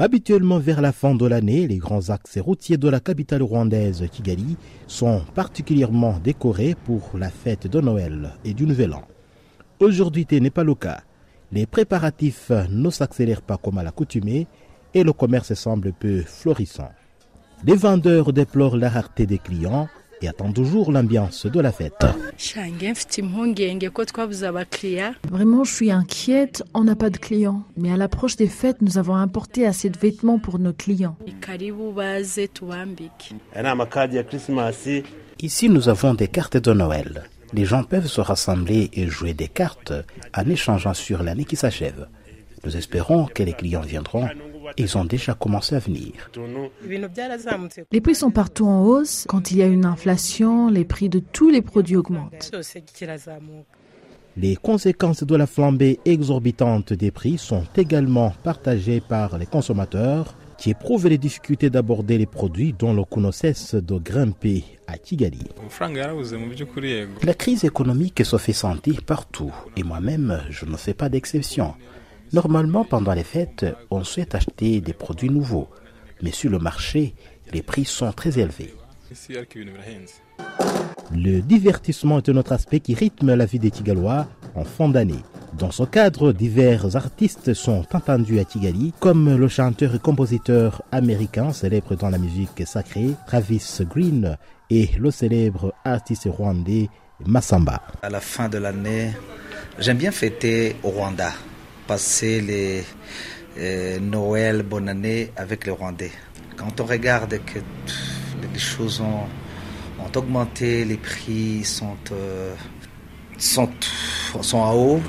Habituellement vers la fin de l'année, les grands axes routiers de la capitale rwandaise Kigali sont particulièrement décorés pour la fête de Noël et du Nouvel An. Aujourd'hui, ce n'est pas le cas. Les préparatifs ne s'accélèrent pas comme à l'accoutumée et le commerce semble peu florissant. Les vendeurs déplorent la rareté des clients et attendent toujours l'ambiance de la fête. Vraiment, je suis inquiète, on n'a pas de clients. Mais à l'approche des fêtes, nous avons importé assez de vêtements pour nos clients. Ici, nous avons des cartes de Noël. Les gens peuvent se rassembler et jouer des cartes en échangeant sur l'année qui s'achève. Nous espérons que les clients viendront. Ils ont déjà commencé à venir. Les prix sont partout en hausse. Quand il y a une inflation, les prix de tous les produits augmentent. Les conséquences de la flambée exorbitante des prix sont également partagées par les consommateurs qui éprouvent les difficultés d'aborder les produits dont le coût ne cesse de grimper à Kigali. La crise économique se fait sentir partout et moi-même, je ne fais pas d'exception. Normalement, pendant les fêtes, on souhaite acheter des produits nouveaux, mais sur le marché, les prix sont très élevés. Le divertissement est un autre aspect qui rythme la vie des Tigalois en fin d'année. Dans ce cadre, divers artistes sont entendus à Kigali, comme le chanteur et compositeur américain célèbre dans la musique sacrée Travis Green et le célèbre artiste rwandais Massamba. À la fin de l'année, j'aime bien fêter au Rwanda, passer les euh, Noël, bonne année avec les Rwandais. Quand on regarde que les choses ont, augmenté, les prix sont, euh, sont, sont à haut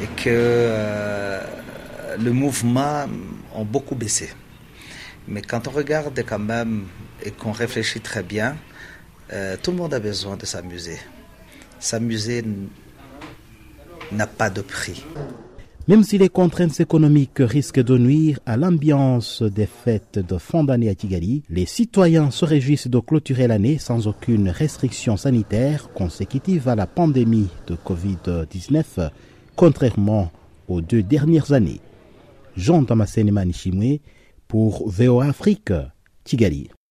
et que euh, le mouvement ont beaucoup baissé. Mais quand on regarde quand même et qu'on réfléchit très bien, euh, tout le monde a besoin de s'amuser. S'amuser n'a pas de prix. Même si les contraintes économiques risquent de nuire à l'ambiance des fêtes de fin d'année à Kigali, les citoyens se réjouissent de clôturer l'année sans aucune restriction sanitaire consécutive à la pandémie de Covid-19, contrairement aux deux dernières années. Jean Thomas Manichimwe pour VOA Afrique.